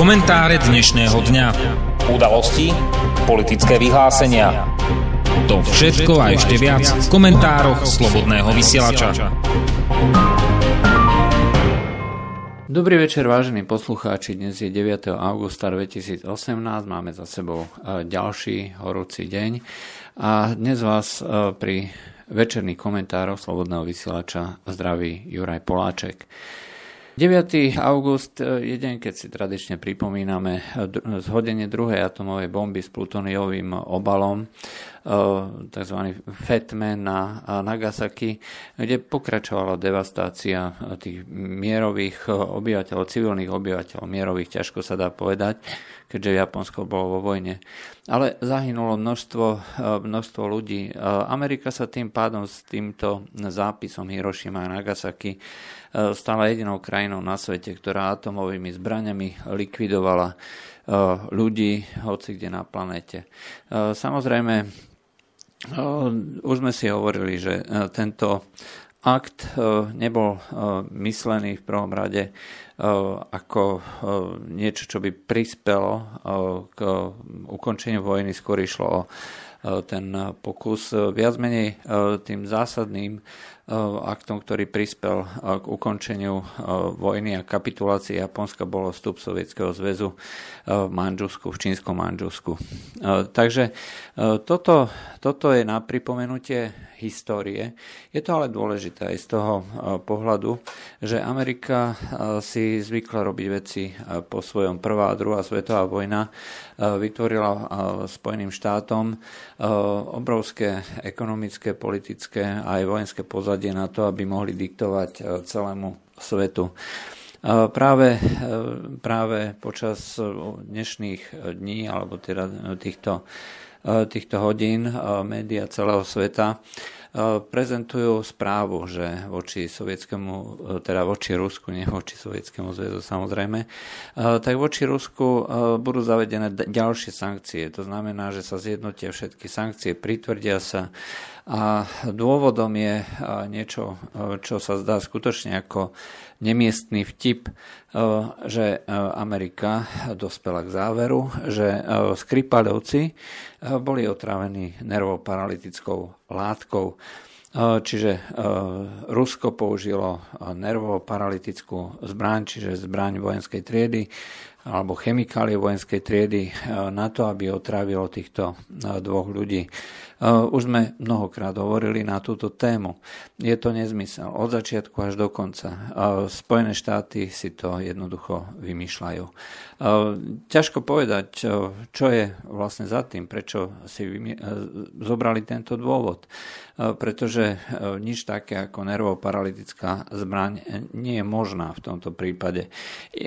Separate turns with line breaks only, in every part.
Komentáre dnešného dňa.
Udalosti, politické vyhlásenia.
To všetko a ešte viac v komentároch Slobodného vysielača.
Dobrý večer, vážení poslucháči. Dnes je 9. augusta 2018. Máme za sebou e, ďalší horúci deň. A dnes vás e, pri večerných komentároch Slobodného vysielača zdraví Juraj Poláček. 9. august e, je deň, keď si tradične pripomíname e, zhodenie druhej atomovej bomby s plutoniovým obalom, e, tzv. Fetman na Nagasaki, kde pokračovala devastácia tých mierových obyvateľov, civilných obyvateľov, mierových, ťažko sa dá povedať, keďže Japonsko bolo vo vojne. Ale zahynulo množstvo, množstvo ľudí. Amerika sa tým pádom s týmto zápisom Hiroshima a Nagasaki stala jedinou krajinou na svete, ktorá atomovými zbraniami likvidovala e, ľudí hoci kde na planete. E, samozrejme, už sme si hovorili, že tento akt nebol myslený v prvom rade ako niečo, čo by prispelo k ukončeniu vojny, skôr išlo o ten pokus viac menej tým zásadným aktom, ktorý prispel eh, k ukončeniu eh, vojny a kapitulácie Japonska bolo vstup Sovietskeho zväzu v Manžusku, v čínskom Manžusku. Takže toto, toto je na pripomenutie histórie. Je to ale dôležité aj z toho pohľadu, že Amerika si zvykla robiť veci po svojom. Prvá a druhá svetová vojna vytvorila Spojeným štátom obrovské ekonomické, politické a aj vojenské pozadie pozadie na to, aby mohli diktovať e, celému svetu. E, práve, e, práve počas dnešných dní, alebo teda týchto, týchto hodín média celého sveta prezentujú správu, že voči sovietskému, teda voči Rusku, nie voči sovietskému zväzu samozrejme, tak voči Rusku budú zavedené ďalšie sankcie. To znamená, že sa zjednotia všetky sankcie, pritvrdia sa a dôvodom je niečo, čo sa zdá skutočne ako nemiestný vtip, že Amerika dospela k záveru, že Skripalovci boli otrávení nervoparalytickou látkou. Čiže Rusko použilo nervoparalytickú zbraň, čiže zbraň vojenskej triedy, alebo chemikálie vojenskej triedy e, na to, aby otrávilo týchto e, dvoch ľudí. E, už sme mnohokrát hovorili na túto tému. Je to nezmysel od začiatku až do konca. Spojené štáty si to jednoducho vymýšľajú. Ťažko povedať, čo je vlastne za tým, prečo si zobrali tento dôvod. Pretože nič také ako nervoparalytická zbraň nie je možná v tomto prípade.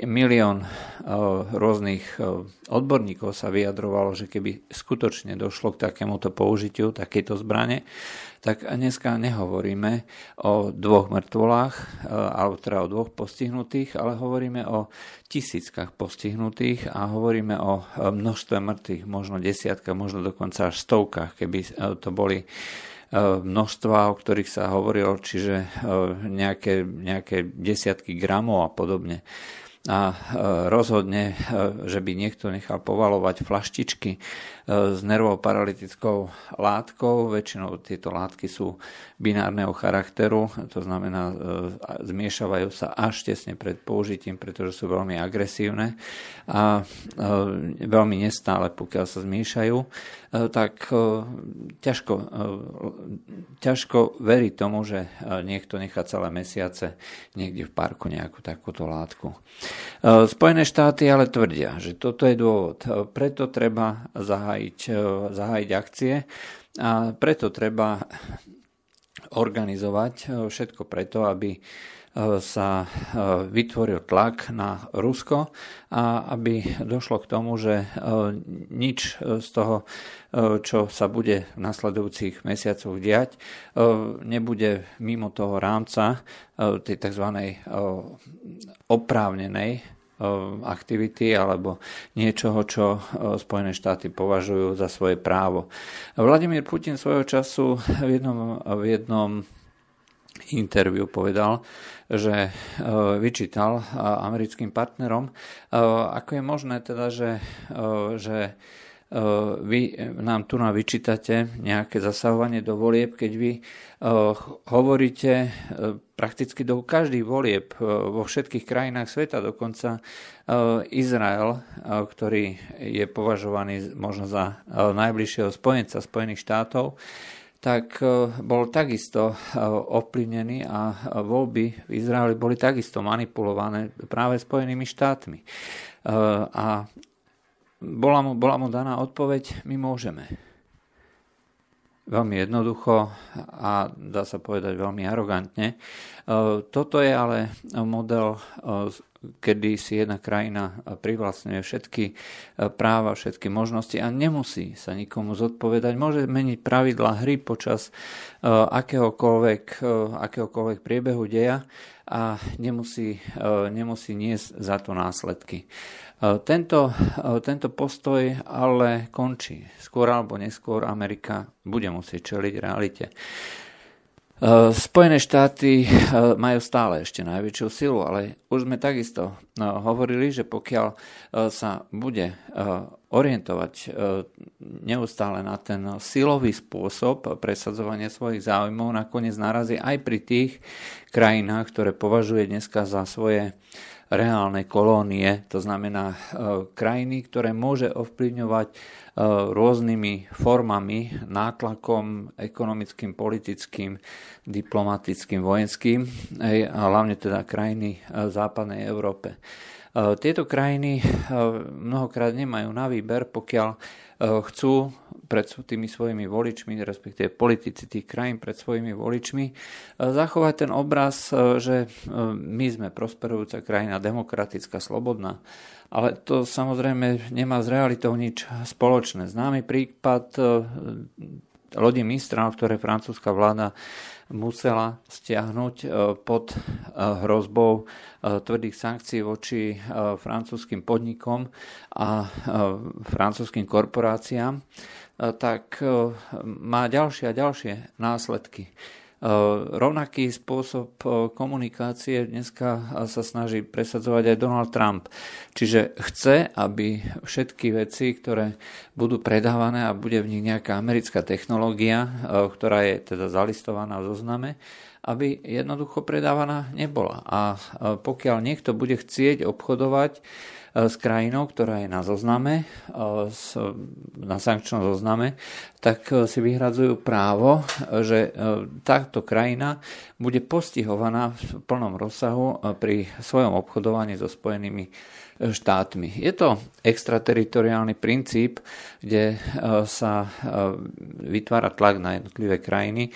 Milión rôznych odborníkov sa vyjadrovalo, že keby skutočne došlo k takémuto použitiu takejto zbrane, tak dneska nehovoríme o dvoch mŕtvolách, e, alebo teda o dvoch postihnutých, ale hovoríme o tisíckach postihnutých a hovoríme o e, množstve mŕtvych, možno desiatkách, možno dokonca až stovkách, keby e, to boli množstva, o ktorých sa hovorilo, čiže nejaké, nejaké desiatky gramov a podobne. A rozhodne, že by niekto nechal povalovať flaštičky s nervoparalytickou látkou. Väčšinou tieto látky sú binárneho charakteru, to znamená e, zmiešavajú sa až tesne pred použitím, pretože sú veľmi agresívne a e, veľmi nestále, pokiaľ sa zmiešajú, e, tak ťažko, ťažko veriť tomu, že niekto nechá celé mesiace niekde v parku nejakú takúto látku. Spojené štáty ale tvrdia, že toto je dôvod. Preto treba zahájiť zahájiť, e, zahájiť akcie a preto treba organizovať e, všetko preto, aby e, sa vytvoril tlak na Rusko a aby došlo k tomu, že nič z toho, čo sa bude v nasledujúcich mesiacoch diať, nebude mimo toho rámca tej tzv. oprávnenej aktivity alebo niečoho, čo Spojené štáty považujú za svoje právo. Vladimír Putin svojho času v jednom, v jednom interviu povedal, že vyčítal americkým partnerom, ako je možné teda, že, že vy nám tu na vyčítate nejaké zasahovanie do volieb, keď vy hovoríte prakticky do každých volieb vo všetkých krajinách sveta, dokonca Izrael, ktorý je považovaný možno za najbližšieho spojenca Spojených štátov, tak bol takisto ovplyvnený a voľby v Izraeli boli takisto manipulované práve Spojenými štátmi. A bola mu, bola mu daná odpoveď, my môžeme. Veľmi jednoducho a dá sa povedať veľmi arogantne. E, toto je ale model, e, kedy si jedna krajina privlastňuje všetky e, práva, všetky možnosti a nemusí sa nikomu zodpovedať. Môže meniť pravidla hry počas akéhokoľvek, akéhokoľvek priebehu deja a nemusí, nemusí niesť za to následky. E, tento, e, tento postoj ale končí. Skôr alebo neskôr Amerika bude musieť čeliť realite. E, Spojené štáty majú stále ešte najväčšiu silu, ale už sme takisto hovorili, že pokiaľ sa bude orientovať neustále na ten silový spôsob presadzovania svojich záujmov, nakoniec narazí aj pri tých krajinách, ktoré považuje dneska za svoje reálne kolónie, to znamená e, krajiny, ktoré môže ovplyvňovať e, rôznymi formami, nátlakom ekonomickým, politickým, diplomatickým, vojenským a hlavne teda krajiny v západnej Európe. E, tieto krajiny mnohokrát nemajú na výber, pokiaľ chcú pred tými svojimi voličmi, respektíve politici tých krajín pred svojimi voličmi, zachovať ten obraz, že my sme prosperujúca krajina, demokratická, slobodná. Ale to samozrejme nemá s realitou nič spoločné. Známy prípad lodi Mistral, ktoré francúzska vláda musela stiahnuť e, pod e, hrozbou e, tvrdých sankcií voči francúzským podnikom a francúzským korporáciám, tak má ďalšie a ďalšie následky. Eh, rovnaký spôsob eh, komunikácie dneska sa snaží presadzovať aj Donald Trump. Čiže chce, aby všetky veci, ktoré budú predávané a bude v nich nejaká americká technológia, eh, ktorá je teda zalistovaná v zozname, aby jednoducho predávaná nebola. A pokiaľ niekto bude chcieť obchodovať s krajinou, ktorá je na zozname, na sankčnom zozname, tak e, si vyhradzujú právo, že táto krajina bude postihovaná v plnom rozsahu pri svojom obchodovaní so Spojenými štátmi. Je to extrateritoriálny princíp, kde sa vytvára tlak na jednotlivé krajiny,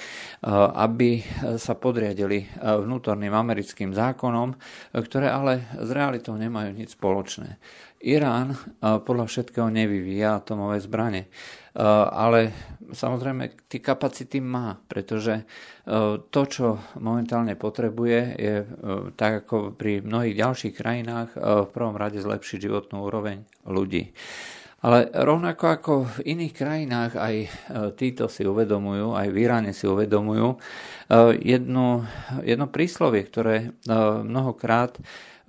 aby sa podriadili vnútorným americkým zákonom, ktoré ale s realitou nemajú nič spoločné. Irán podľa všetkého nevyvíja atomové zbranie. Ale samozrejme tie kapacity má, pretože to, čo momentálne potrebuje, je tak ako pri mnohých ďalších krajinách v prvom rade zlepšiť životnú úroveň ľudí. Ale rovnako ako v iných krajinách aj títo si uvedomujú, aj v Iráne si uvedomujú jedno, jedno príslovie, ktoré mnohokrát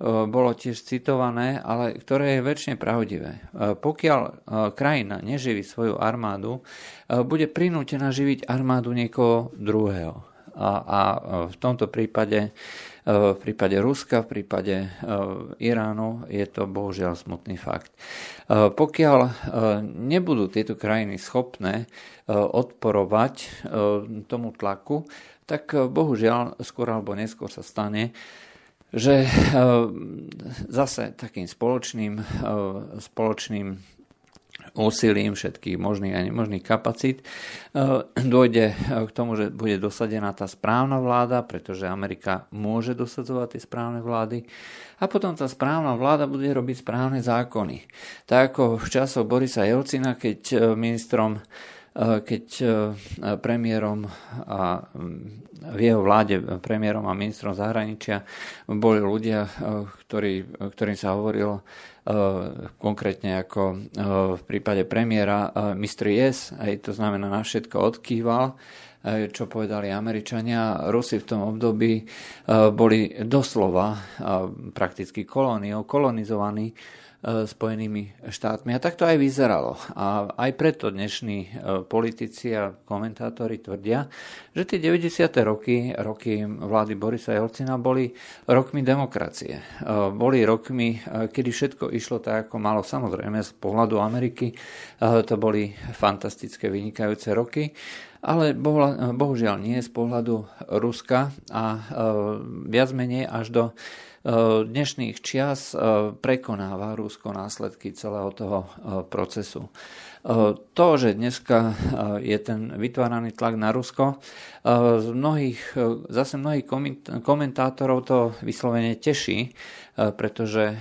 bolo tiež citované, ale ktoré je väčšine pravdivé. E, pokiaľ e, krajina neživí svoju armádu, bude prinútená živiť armádu niekoho druhého. A, a v tomto prípade v prípade Ruska, v prípade Iránu je to bohužiaľ smutný fakt. Pokiaľ nebudú tieto krajiny schopné odporovať tomu tlaku, tak bohužiaľ skôr alebo neskôr sa stane, že eh, zase takým spoločným, eh, spoločným úsilím všetkých možných a nemožných kapacít eh, dôjde k tomu, že bude dosadená tá správna vláda, pretože Amerika môže dosadzovať tie správne vlády a potom tá správna vláda bude robiť správne zákony. Tak ako v časoch Borisa Jelcina, keď ministrom keď premiérom a v jeho vláde premiérom a ministrom zahraničia boli ľudia, eh, ktorý, ktorým sa hovorilo eh, konkrétne ako eh, v prípade premiéra Mr. Yes, aj to znamená na všetko odkýval čo povedali Američania. Rusi v tom období boli doslova prakticky kolóniou, kolonizovaní Spojenými štátmi. A tak to aj vyzeralo. A aj preto dnešní e, politici a komentátori tvrdia, že tie 90. roky, roky vlády Borisa Jelcina boli rokmi demokracie. E, boli rokmi, kedy všetko išlo tak, ako malo. Samozrejme, z pohľadu Ameriky to boli fantastické, vynikajúce roky ale bohužiaľ nie z pohľadu Ruska a viac menej až do dnešných čias eh, prekonáva Rusko následky celého toho eh, procesu. To, že dneska je ten vytváraný tlak na Rusko, z mnohých, zase mnohých komentátorov to vyslovene teší, pretože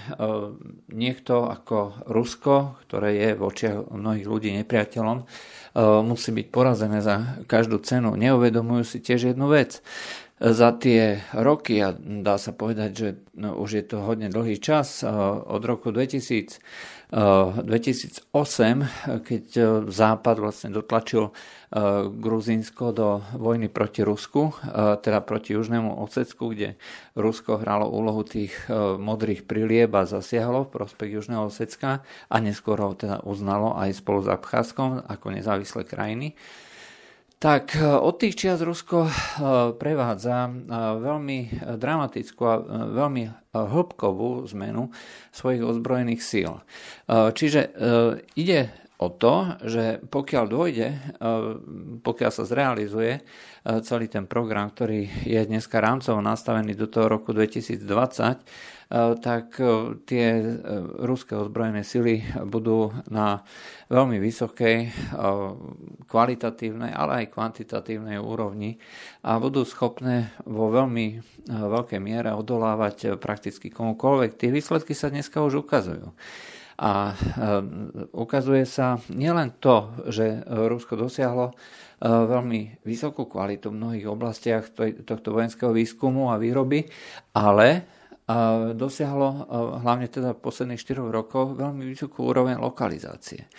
niekto ako Rusko, ktoré je v očiach mnohých ľudí nepriateľom, musí byť porazené za každú cenu. Neuvedomujú si tiež jednu vec za tie roky, a dá sa povedať, že no, už je to hodne dlhý čas, od roku 2000, 2008, keď Západ vlastne dotlačil Gruzínsko do vojny proti Rusku, teda proti Južnému Osecku, kde Rusko hralo úlohu tých modrých prilieb a zasiahlo v prospech Južného Osecka a neskôr ho teda uznalo aj spolu s Abcházskom ako nezávislé krajiny tak e, od tých čias Rusko e, prevádza e, veľmi dramatickú a veľmi hĺbkovú zmenu svojich ozbrojených síl. Čiže ide o to, že pokiaľ dôjde, pokiaľ sa zrealizuje celý ten program, ktorý je dneska rámcovo nastavený do toho roku 2020, Eh, tak eh, tie eh, ruské ozbrojené sily budú na veľmi vysokej kvalitatívnej, ale aj kvantitatívnej úrovni a budú schopné vo veľmi veľkej miere odolávať prakticky komukoľvek. Tie výsledky sa dneska už ukazujú. A ukazuje sa nielen to, že Rusko dosiahlo veľmi vysokú kvalitu v mnohých oblastiach tohto vojenského výskumu a výroby, ale dosiahlo hlavne teda posledných 4 rokoch veľmi vysokú úroveň lokalizácie.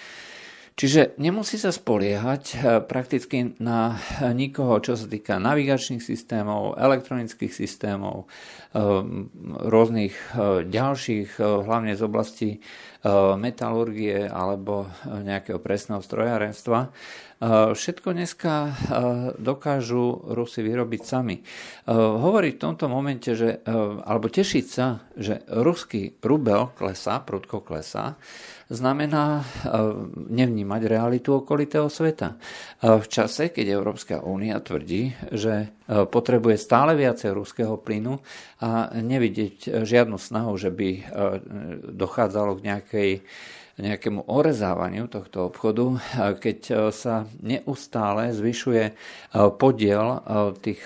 Čiže nemusí sa spoliehať e, prakticky na nikoho, čo sa týka navigačných systémov, elektronických systémov, e, rôznych e, ďalších, hlavne z oblasti metalurgie alebo nejakého presného strojárenstva. Všetko dneska dokážu Rusi vyrobiť sami. Hovoriť v tomto momente, že, alebo tešiť sa, že ruský rubel klesá, prudko klesá, znamená nevnímať realitu okolitého sveta. V čase, keď Európska únia tvrdí, že potrebuje stále viacej ruského plynu a nevidieť žiadnu snahu, že by dochádzalo k nejakej nejakému orezávaniu tohto obchodu, keď e, sa neustále zvyšuje e, podiel e, tých,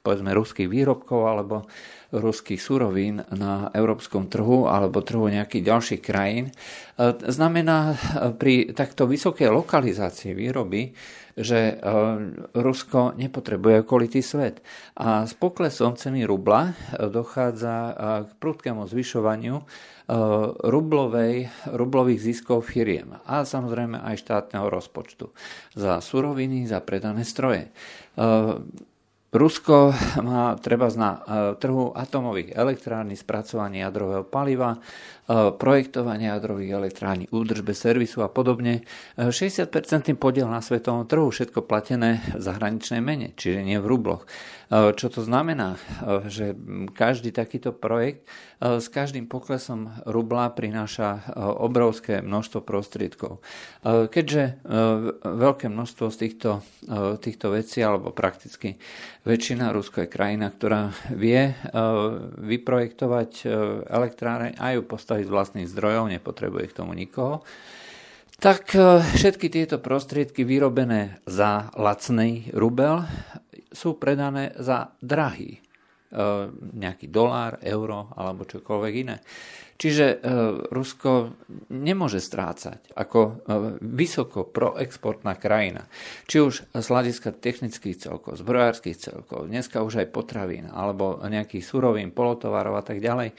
povedzme, ruských výrobkov alebo ruských surovín na európskom trhu alebo trhu nejakých ďalších krajín, znamená pri takto vysokej lokalizácii výroby, že Rusko nepotrebuje okolitý svet. A s poklesom ceny rubla dochádza k prudkému zvyšovaniu Eh, rublovej, rublových ziskov firiem a samozrejme aj štátneho rozpočtu za suroviny, za predané stroje. Rusko má treba na eh, trhu atomových elektrární, spracovanie jadrového paliva, projektovanie jadrových elektrární, údržbe servisu a podobne. 60% podiel na svetovom trhu, všetko platené v zahraničnej mene, čiže nie v rubloch. Čo to znamená? Že každý takýto projekt s každým poklesom rubla prináša obrovské množstvo prostriedkov. Keďže veľké množstvo z týchto, týchto vecí, alebo prakticky väčšina, Rusko je krajina, ktorá vie vyprojektovať elektráre a ju postaviť z vlastných zdrojov, nepotrebuje k tomu nikoho, tak všetky tieto prostriedky vyrobené za lacný rubel sú predané za drahý. E, nejaký dolár, euro alebo čokoľvek iné. Čiže e, Rusko nemôže strácať ako e, vysoko proexportná krajina. Či už z hľadiska technických celkov, zbrojárských celkov, dneska už aj potravín alebo nejakých surovín, polotovarov a tak ďalej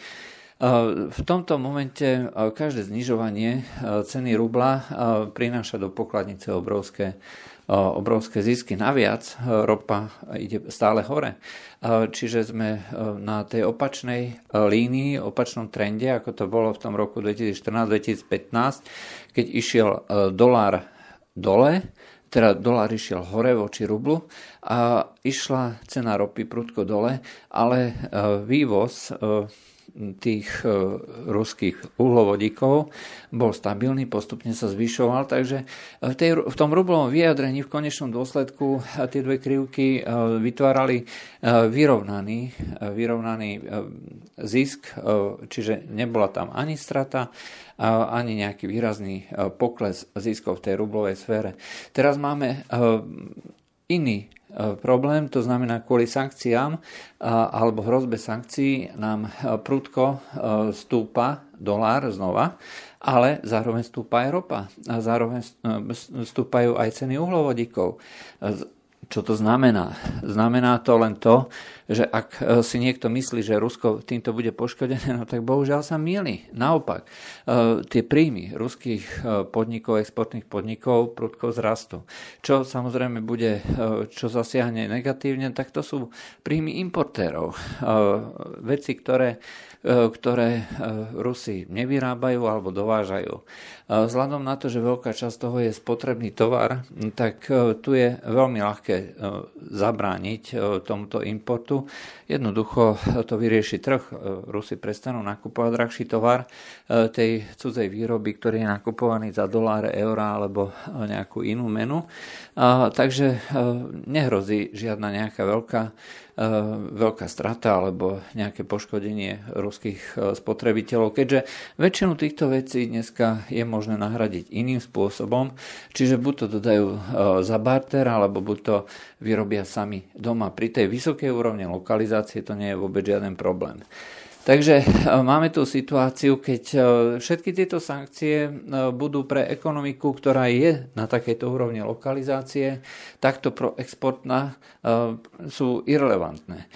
V tomto momente každé znižovanie ceny rubla prináša do pokladnice obrovské obrovské zisky. Naviac ropa ide stále hore. Čiže sme na tej opačnej línii, opačnom trende, ako to bolo v tom roku 2014-2015, keď išiel dolár dole, teda dolár išiel hore voči rublu a išla cena ropy prudko dole, ale vývoz tých e, ruských uhlovodíkov bol stabilný, postupne sa zvyšoval, takže v, tej, v tom rublovom vyjadrení v konečnom dôsledku e, tie dve krivky e, vytvárali vyrovnaný, vyrovnaný zisk, čiže nebola tam ani strata, ani nejaký výrazný pokles ziskov v tej rublovej sfére. Teraz máme iný problém, to znamená kvôli sankciám alebo hrozbe sankcií nám e, prudko e, stúpa dolár znova, ale zároveň stúpa aj ropa a zároveň stúpajú aj ceny uhlovodíkov. Čo to znamená? Znamená to len to, že ak e, si niekto myslí, že Rusko týmto bude poškodené, no tak bohužiaľ sa mieli. Naopak, e, tie príjmy ruských e, podnikov, exportných podnikov prudko zrastú. Čo samozrejme bude, čo zasiahne negatívne, tak to sú príjmy importérov. Veci, ktoré ktoré e, Rusi nevyrábajú alebo dovážajú. E, vzhľadom na to, že veľká časť toho je spotrebný tovar, tak tu je veľmi ľahké zabrániť tomuto importu. Jednoducho to vyrieši trh. Rusi prestanú nakupovať drahší tovar tej cudzej výroby, ktorý je nakupovaný za doláre, eurá alebo nejakú inú menu. Takže nehrozí žiadna nejaká veľká veľká strata alebo nejaké poškodenie ruských eh, spotrebiteľov, keďže väčšinu týchto vecí dneska je možné nahradiť iným spôsobom, čiže buď to dodajú eh, za barter, alebo buď to vyrobia sami doma. Pri tej vysokej úrovni lokalizácie to nie je vôbec žiaden problém. Takže e, máme tu situáciu, keď e, všetky tieto sankcie e, budú pre ekonomiku, ktorá je na takejto úrovni lokalizácie, takto proexportná, sú irrelevantné.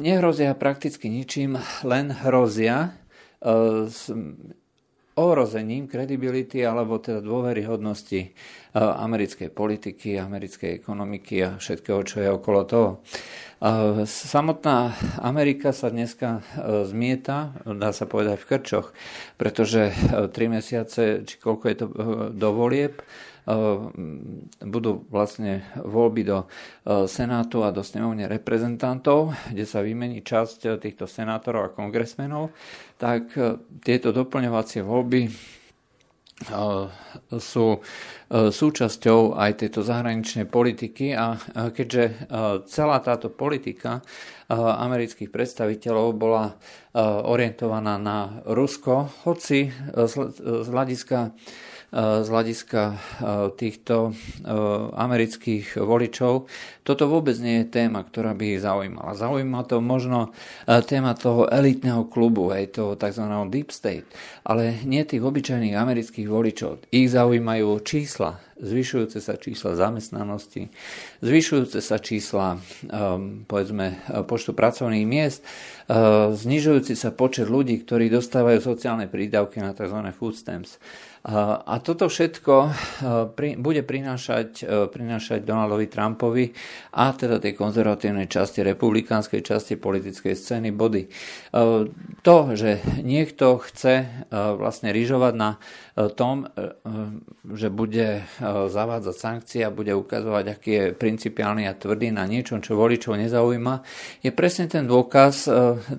Nehrozia prakticky ničím, len hrozia s ohrozením kredibility alebo teda dôveryhodnosti americkej politiky, americkej ekonomiky a všetkého, čo je okolo toho. Samotná Amerika sa dneska e, zmieta, dá sa povedať v krčoch, pretože 3 e, mesiace, či koľko je to e, do volieb, budú vlastne voľby do Senátu a do snemovne reprezentantov, kde sa vymení časť týchto senátorov a kongresmenov, tak tieto doplňovacie voľby sú súčasťou aj tejto zahraničnej politiky a keďže celá táto politika amerických predstaviteľov bola orientovaná na Rusko, hoci z hľadiska z hľadiska týchto amerických voličov. Toto vôbec nie je téma, ktorá by ich zaujímala. Zaujíma to možno téma toho elitného klubu, aj toho tzv. deep state, ale nie tých obyčajných amerických voličov. Ich zaujímajú čísla, zvyšujúce sa čísla zamestnanosti, zvyšujúce sa čísla povedzme počtu pracovných miest, znižujúci sa počet ľudí, ktorí dostávajú sociálne prídavky na tzv. food stamps. A toto všetko e, bude prinášať, e, prinášať Donaldovi Trumpovi a teda tej konzervatívnej časti, republikánskej časti politickej scény body. E, to, že niekto chce vlastne ryžovať na tom, že bude zavádzať sankcie a bude ukazovať, aký je principiálny a tvrdý na niečom, čo voličov nezaujíma, je presne ten dôkaz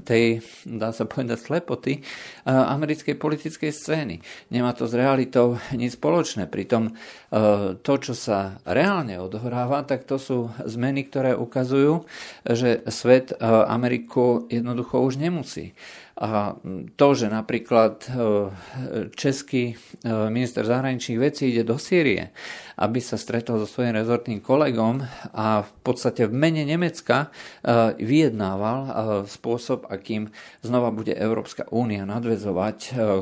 tej, dá sa povedať, slepoty americkej politickej scény. Nemá to zreálne realitou nič spoločné. Pritom e, to, čo sa reálne odohráva, tak to sú zmeny, ktoré ukazujú, že svet e, Ameriku jednoducho už nemusí. A to, že napríklad e, český minister zahraničných vecí ide do Sýrie, aby sa stretol so svojím rezortným kolegom a v podstate v mene Nemecka vyjednával spôsob, akým znova bude Európska únia nadvezovať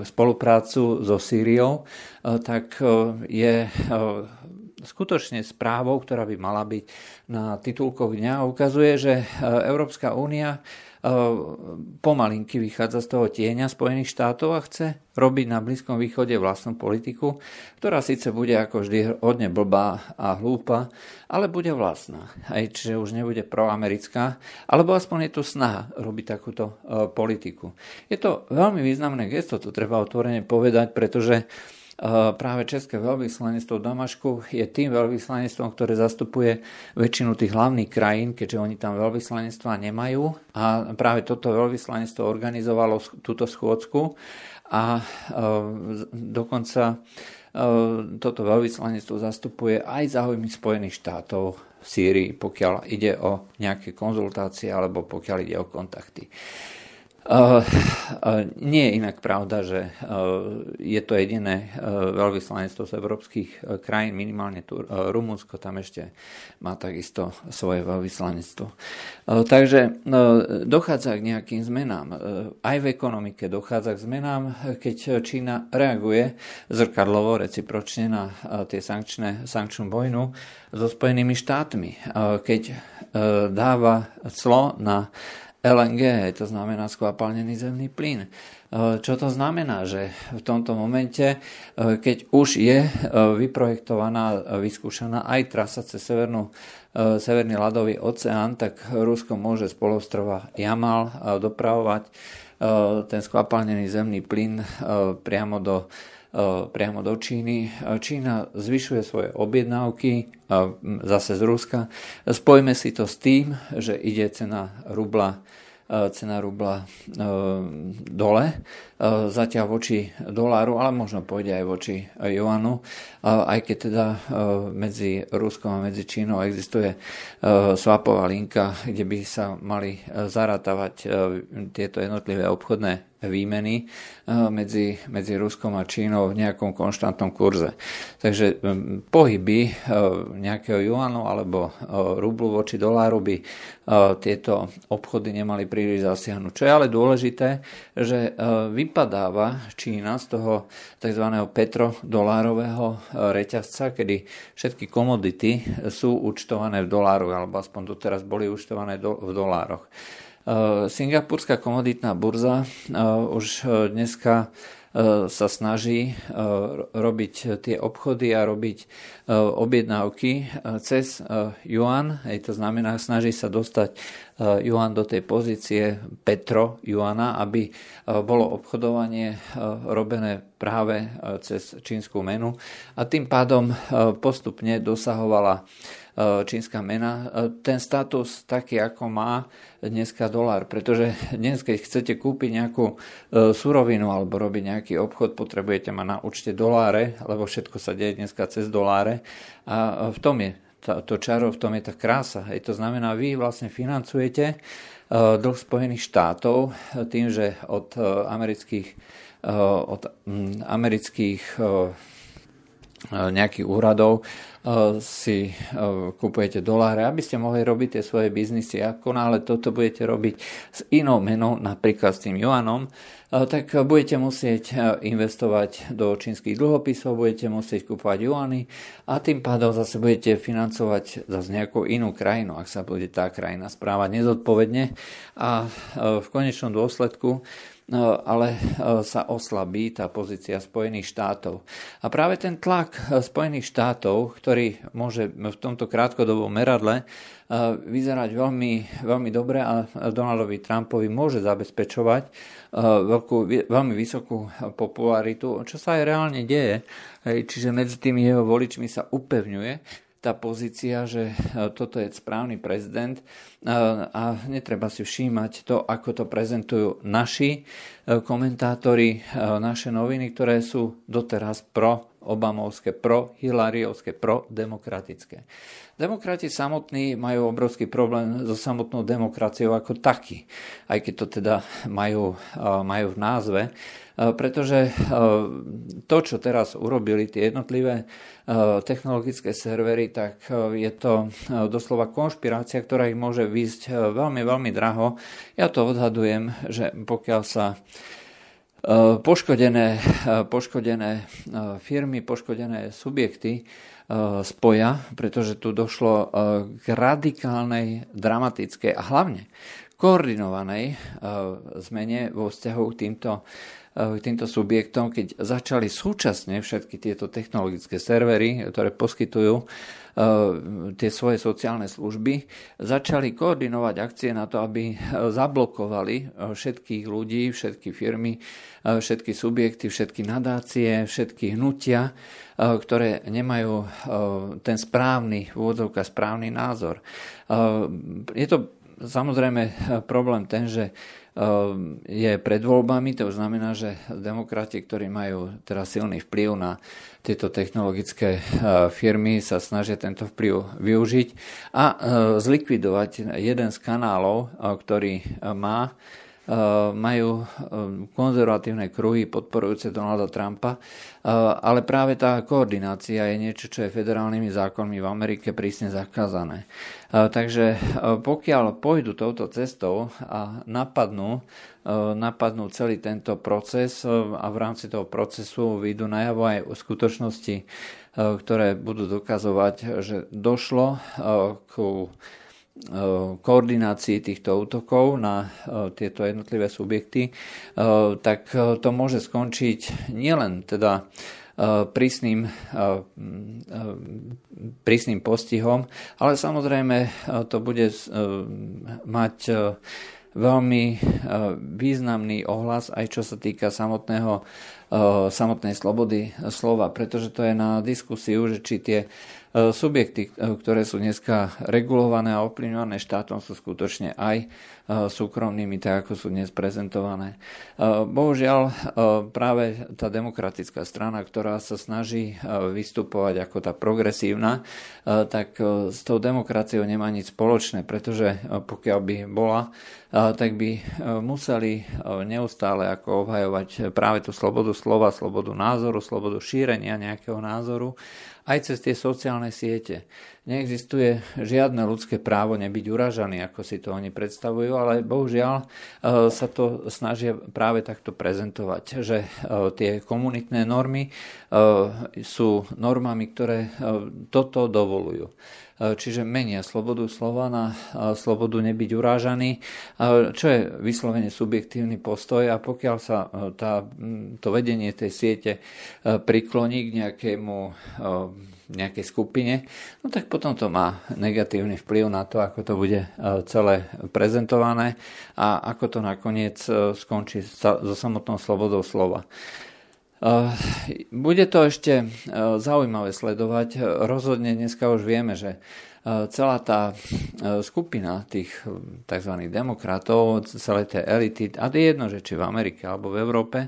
spoluprácu so Sýriou, tak je skutočne správou, ktorá by mala byť na titulkoch dňa, ukazuje, že Európska únia pomalinky vychádza z toho tieňa Spojených štátov a chce robiť na Blízkom východe vlastnú politiku, ktorá síce bude ako vždy hodne blbá a hlúpa, ale bude vlastná. Aj čiže už nebude proamerická, alebo aspoň je tu snaha robiť takúto politiku. Je to veľmi významné gesto, to treba otvorene povedať, pretože práve České veľvyslanectvo v Damašku je tým veľvyslanectvom, ktoré zastupuje väčšinu tých hlavných krajín, keďže oni tam veľvyslanectva nemajú. A práve toto veľvyslanectvo organizovalo túto schôdzku a dokonca toto veľvyslanectvo zastupuje aj záujmy Spojených štátov v Sýrii, pokiaľ ide o nejaké konzultácie alebo pokiaľ ide o kontakty. Uh, uh, nie je inak pravda, že uh, je to jediné veľvyslanectvo z európskych krajín, minimálne tu Rumunsko tam ešte má takisto svoje veľvyslanectvo. Takže dochádza k nejakým zmenám. Aj v ekonomike dochádza k zmenám, keď Čína reaguje zrkadlovo, recipročne na tie sankčné, sankčnú vojnu so Spojenými štátmi. Keď dáva clo na LNG, to znamená skvapalnený zemný plyn. E, čo to znamená? Že v tomto momente, e, keď už je e, vyprojektovaná, vyskúšaná aj trasa cez severnú, Severný ľadový oceán, tak Rusko môže z polostrova Jamal dopravovať ten skvapalnený zemný plyn priamo do priamo do Číny. Čína zvyšuje svoje objednávky zase z Ruska. Spojme si to s tým, že ide cena rubla cena rubla dole, zatiaľ voči doláru, ale možno pôjde aj voči juanu, aj keď teda medzi Ruskom a medzi Čínou existuje swapová linka, kde by sa mali zarátavať tieto jednotlivé obchodné výmeny eh, medzi, medzi Ruskom a Čínou v nejakom konštantnom kurze. Takže hm, pohyby eh, nejakého juanu alebo eh, rublu voči doláru by tieto obchody nemali príliš zasiahnuť. Čo je ale dôležité, že vypadáva Čína z toho tzv. petrodolárového reťazca, kedy všetky komodity sú účtované v doláru, alebo aspoň doteraz boli účtované v dolároch. Eh, Singapurská komoditná burza eh, už eh, dneska sa snaží robiť tie obchody a robiť objednávky cez yuan, to znamená, snaží sa dostať yuan do tej pozície petro yuana, aby bolo obchodovanie robené práve cez čínsku menu a tým pádom postupne dosahovala čínska mena, ten status taký, ako má dneska dolár. Pretože dnes, keď chcete kúpiť nejakú surovinu alebo robiť nejaký obchod, potrebujete mať na účte doláre, lebo všetko sa deje dneska cez doláre. A v tom je to čaro, v tom je tá krása. Hej, to znamená, vy vlastne financujete dlh Spojených štátov tým, že od amerických, od amerických nejakých úradov si kupujete doláre, aby ste mohli robiť tie svoje biznisy. Ako náhle toto budete robiť s inou menou, napríklad s tým juanom, tak budete musieť investovať do čínskych dlhopisov, budete musieť kúpovať juany a tým pádom zase budete financovať zase nejakú inú krajinu, ak sa bude tá krajina správať nezodpovedne. A v konečnom dôsledku ale e, sa oslabí tá pozícia Spojených štátov. A práve ten tlak e, Spojených štátov, ktorý môže v tomto krátkodobom meradle e, vyzerať veľmi, veľmi dobre a Donaldovi Trumpovi môže zabezpečovať veľkú, veľmi vysokú popularitu, čo sa aj reálne deje. Čiže medzi tými jeho voličmi sa upevňuje tá pozícia, že toto je správny prezident a netreba si všímať to, ako to prezentujú naši e, komentátori, naše noviny, ktoré sú doteraz pro Obamovské, pro Hilariovské, pro demokratické. Demokrati samotní majú obrovský problém so samotnou demokraciou ako taký, aj keď to teda majú, majú v názve pretože to, čo teraz urobili tie jednotlivé technologické servery, tak je to doslova konšpirácia, ktorá ich môže výjsť veľmi, veľmi draho. Ja to odhadujem, že pokiaľ sa poškodené, poškodené firmy, poškodené subjekty spoja, pretože tu došlo k radikálnej, dramatickej a hlavne koordinovanej zmene vo vzťahu k týmto k týmto subjektom, keď začali súčasne všetky tieto technologické servery, ktoré poskytujú tie svoje sociálne služby, začali koordinovať akcie na to, aby zablokovali všetkých ľudí, všetky firmy, všetky subjekty, všetky nadácie, všetky hnutia, ktoré nemajú ten správny, v správny názor. Je to samozrejme problém ten, že je pred voľbami, to znamená, že demokrati, ktorí majú teraz silný vplyv na tieto technologické ehm, firmy, sa snažia tento vplyv využiť a ehm, zlikvidovať jeden z kanálov, ktorý má majú konzervatívne kruhy podporujúce Donalda Trumpa, ale práve tá koordinácia je niečo, čo je federálnymi zákonmi v Amerike prísne zakázané. Takže pokiaľ pôjdu touto cestou a napadnú, napadnú celý tento proces a v rámci toho procesu vyjdú najavo aj skutočnosti, ktoré budú dokazovať, že došlo ku Eh, koordinácii týchto útokov na eh, tieto jednotlivé subjekty, eh, tak to môže skončiť nielen teda prísnym, prísnym postihom, ale samozrejme to bude mať veľmi významný ohlas aj čo sa týka samotného, samotnej slobody slova, pretože to je na diskusiu, že či tie subjekty, e, ktoré sú dneska regulované a ovplyvňované štátom, sú skutočne aj e, súkromnými, tak ako sú dnes prezentované. Bohužiaľ, práve tá demokratická strana, ktorá sa snaží vystupovať ako tá progresívna, tak s tou demokraciou nemá nič spoločné, pretože pokiaľ by bola, tak by museli neustále ako obhajovať práve tú slobodu slova, slobodu názoru, slobodu šírenia nejakého názoru aj cez tie sociálne siete. Neexistuje žiadne ľudské právo nebyť uražaný, ako si to oni predstavujú, ale bohužiaľ e, sa to snažia práve takto prezentovať, že e, tie komunitné normy e, sú normami, ktoré toto dovolujú čiže menia slobodu slova na slobodu nebyť urážaný, čo je vyslovene subjektívny postoj a pokiaľ sa tá, to vedenie tej siete prikloní k nejakému nejakej skupine, no tak potom to má negatívny vplyv na to, ako to bude celé prezentované a ako to nakoniec skončí so samotnou slobodou slova. Eh, bude to ešte eh, zaujímavé sledovať. Rozhodne dneska už vieme, že eh, celá tá skupina tých tzv. demokratov, celé tie elity, a je jedno, že či v Amerike alebo v Európe,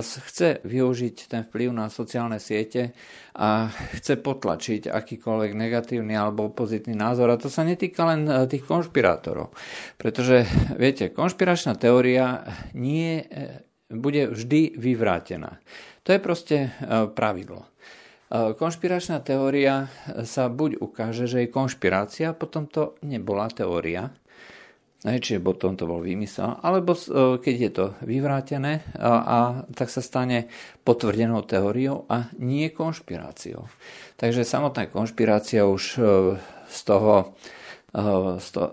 chce využiť ten vplyv na sociálne siete a chce potlačiť akýkoľvek negatívny alebo opozitný názor. A to sa netýka len tých konšpirátorov. Pretože, viete, konšpiračná teória nie bude vždy vyvrátená. To je proste e, pravidlo. E, konšpiračná teória sa buď ukáže, že je konšpirácia, potom to nebola teória, čiže potom to bol výmysel, alebo e, keď je to vyvrátené, a tak sa stane potvrdenou teóriou a nie konšpiráciou. Takže samotná konšpirácia už z toho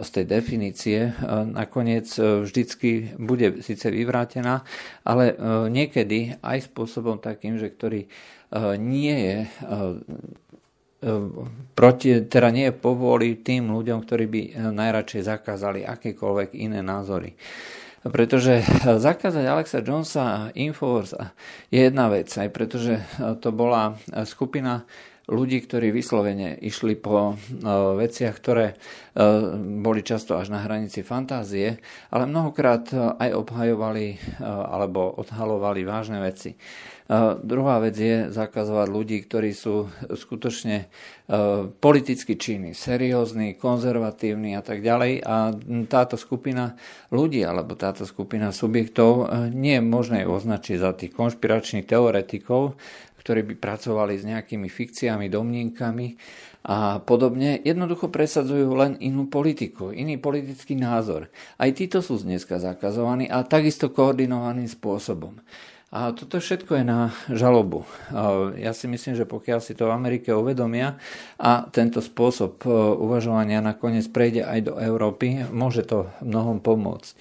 z tej definície nakoniec e, vždycky bude síce vyvrátená, ale niekedy aj spôsobom takým, že ktorý nie je proti, teda nie je povoli tým ľuďom, ktorí by najradšej zakázali akékoľvek iné názory. Pretože zakázať Alexa Jonesa a Infowars je jedna vec, aj pretože to bola skupina ľudí, ktorí vyslovene išli po uh, veciach, ktoré uh, boli často až na hranici fantázie, ale mnohokrát uh, aj obhajovali alebo odhalovali vážne veci. Druhá vec je zakazovať ľudí, ktorí sú skutočne politicky činní, seriózni, konzervatívni a tak ďalej. A táto skupina ľudí alebo táto skupina subjektov nie je možné označiť za tých konšpiračných teoretikov, ktorí by pracovali s nejakými fikciami, domnienkami, a podobne, jednoducho presadzujú len inú politiku, iný politický názor. Aj títo sú dneska zakazovaní a takisto koordinovaným spôsobom. A toto všetko je na žalobu. Ja si myslím, že pokiaľ si to v Amerike uvedomia a tento spôsob e, uvažovania nakoniec prejde aj do Európy, môže to mnohom pomôcť.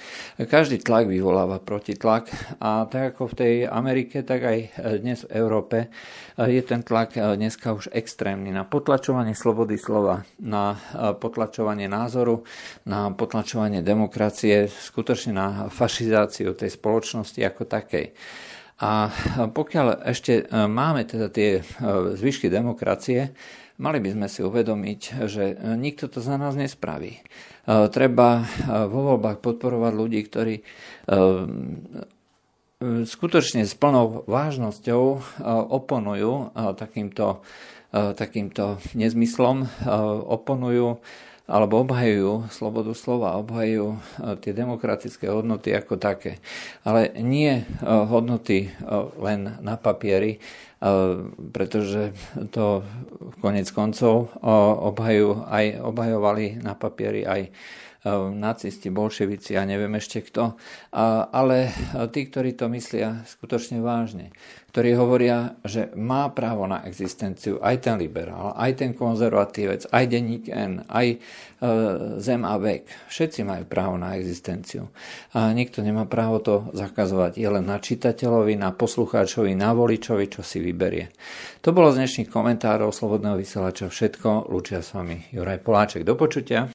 Každý tlak vyvoláva protitlak a tak ako v tej Amerike, tak aj dnes v Európe e, je ten tlak e, dneska už extrémny na potlačovanie slobody slova, na potlačovanie názoru, na potlačovanie demokracie, skutočne na fašizáciu tej spoločnosti ako takej. A pokiaľ ešte e, máme teda tie e, zvyšky demokracie, mali by sme si uvedomiť, že e, nikto to za nás nespraví. Treba vo voľbách podporovať ľudí, ktorí skutočne s plnou vážnosťou oponujú takýmto, takýmto nezmyslom, oponujú alebo obhajujú slobodu slova, obhajujú e, tie demokratické hodnoty ako také. Ale nie e, hodnoty e, len na papieri, pretože to konec koncov obhajujú aj, obhajovali na papieri aj nacisti, bolševici a neviem ešte kto, ale tí, ktorí to myslia skutočne vážne, ktorí hovoria, že má právo na existenciu aj ten liberál, aj ten konzervatívec, aj denník N, aj e, zem a vek. Všetci majú právo na existenciu. A nikto nemá právo to zakazovať. Je len na čitateľovi, na poslucháčovi, na voličovi, čo si vyberie. To bolo z dnešných komentárov Slobodného vysielača všetko. Lúčia s vami Juraj Poláček. Do počutia.